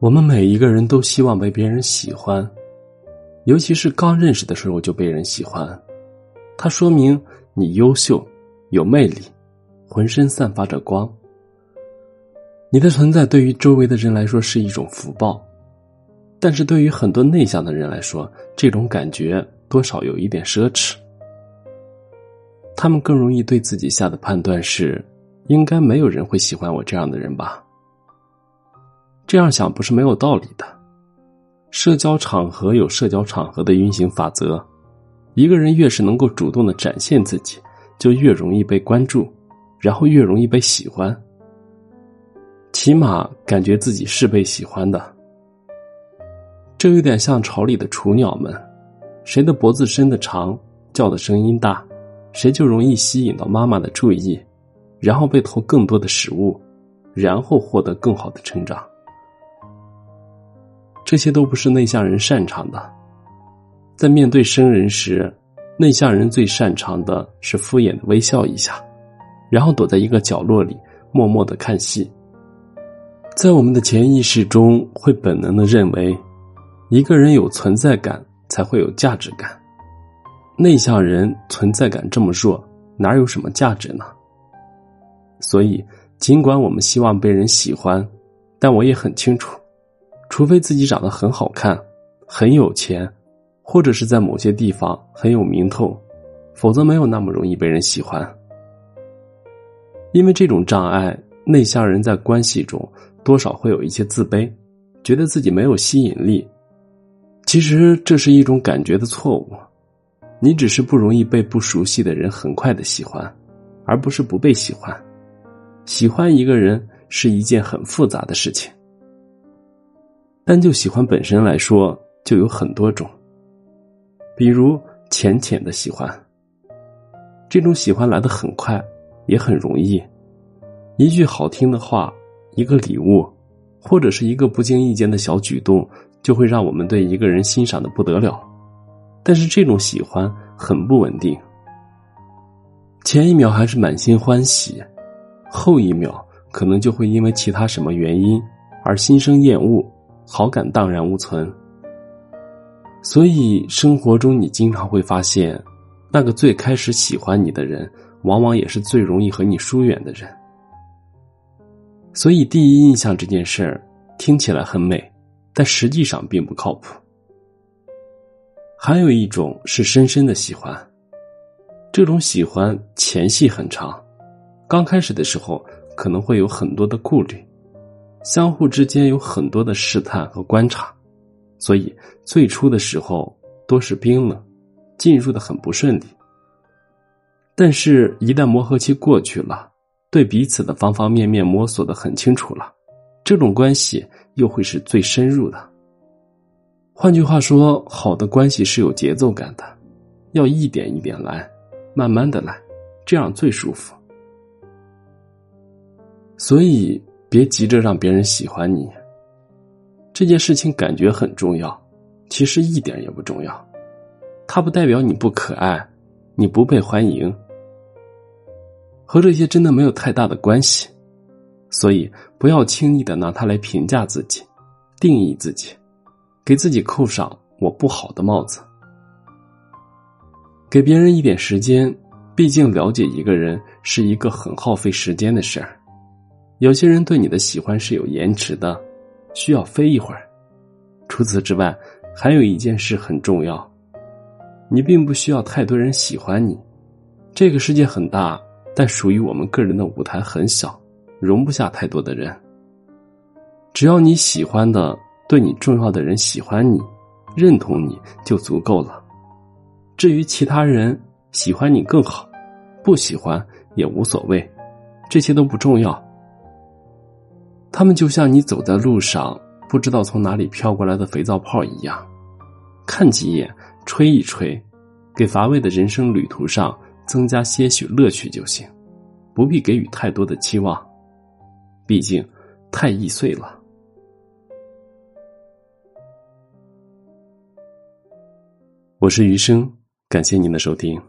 我们每一个人都希望被别人喜欢，尤其是刚认识的时候就被人喜欢，它说明你优秀、有魅力，浑身散发着光。你的存在对于周围的人来说是一种福报，但是对于很多内向的人来说，这种感觉多少有一点奢侈。他们更容易对自己下的判断是：应该没有人会喜欢我这样的人吧。这样想不是没有道理的。社交场合有社交场合的运行法则，一个人越是能够主动的展现自己，就越容易被关注，然后越容易被喜欢。起码感觉自己是被喜欢的。这有点像巢里的雏鸟们，谁的脖子伸得长，叫的声音大，谁就容易吸引到妈妈的注意，然后被投更多的食物，然后获得更好的成长。这些都不是内向人擅长的。在面对生人时，内向人最擅长的是敷衍的微笑一下，然后躲在一个角落里默默的看戏。在我们的潜意识中，会本能的认为，一个人有存在感才会有价值感。内向人存在感这么弱，哪有什么价值呢？所以，尽管我们希望被人喜欢，但我也很清楚。除非自己长得很好看、很有钱，或者是在某些地方很有名头，否则没有那么容易被人喜欢。因为这种障碍，内向人在关系中多少会有一些自卑，觉得自己没有吸引力。其实这是一种感觉的错误，你只是不容易被不熟悉的人很快的喜欢，而不是不被喜欢。喜欢一个人是一件很复杂的事情。单就喜欢本身来说，就有很多种。比如浅浅的喜欢，这种喜欢来的很快，也很容易。一句好听的话，一个礼物，或者是一个不经意间的小举动，就会让我们对一个人欣赏的不得了。但是这种喜欢很不稳定，前一秒还是满心欢喜，后一秒可能就会因为其他什么原因而心生厌恶。好感荡然无存，所以生活中你经常会发现，那个最开始喜欢你的人，往往也是最容易和你疏远的人。所以第一印象这件事儿听起来很美，但实际上并不靠谱。还有一种是深深的喜欢，这种喜欢前戏很长，刚开始的时候可能会有很多的顾虑。相互之间有很多的试探和观察，所以最初的时候多是冰冷，进入的很不顺利。但是，一旦磨合期过去了，对彼此的方方面面摸索的很清楚了，这种关系又会是最深入的。换句话说，好的关系是有节奏感的，要一点一点来，慢慢的来，这样最舒服。所以。别急着让别人喜欢你。这件事情感觉很重要，其实一点也不重要。它不代表你不可爱，你不被欢迎，和这些真的没有太大的关系。所以不要轻易的拿它来评价自己、定义自己，给自己扣上我不好的帽子。给别人一点时间，毕竟了解一个人是一个很耗费时间的事儿。有些人对你的喜欢是有延迟的，需要飞一会儿。除此之外，还有一件事很重要，你并不需要太多人喜欢你。这个世界很大，但属于我们个人的舞台很小，容不下太多的人。只要你喜欢的、对你重要的人喜欢你、认同你就足够了。至于其他人喜欢你更好，不喜欢也无所谓，这些都不重要。他们就像你走在路上，不知道从哪里飘过来的肥皂泡一样，看几眼，吹一吹，给乏味的人生旅途上增加些许乐趣就行，不必给予太多的期望，毕竟太易碎了。我是余生，感谢您的收听。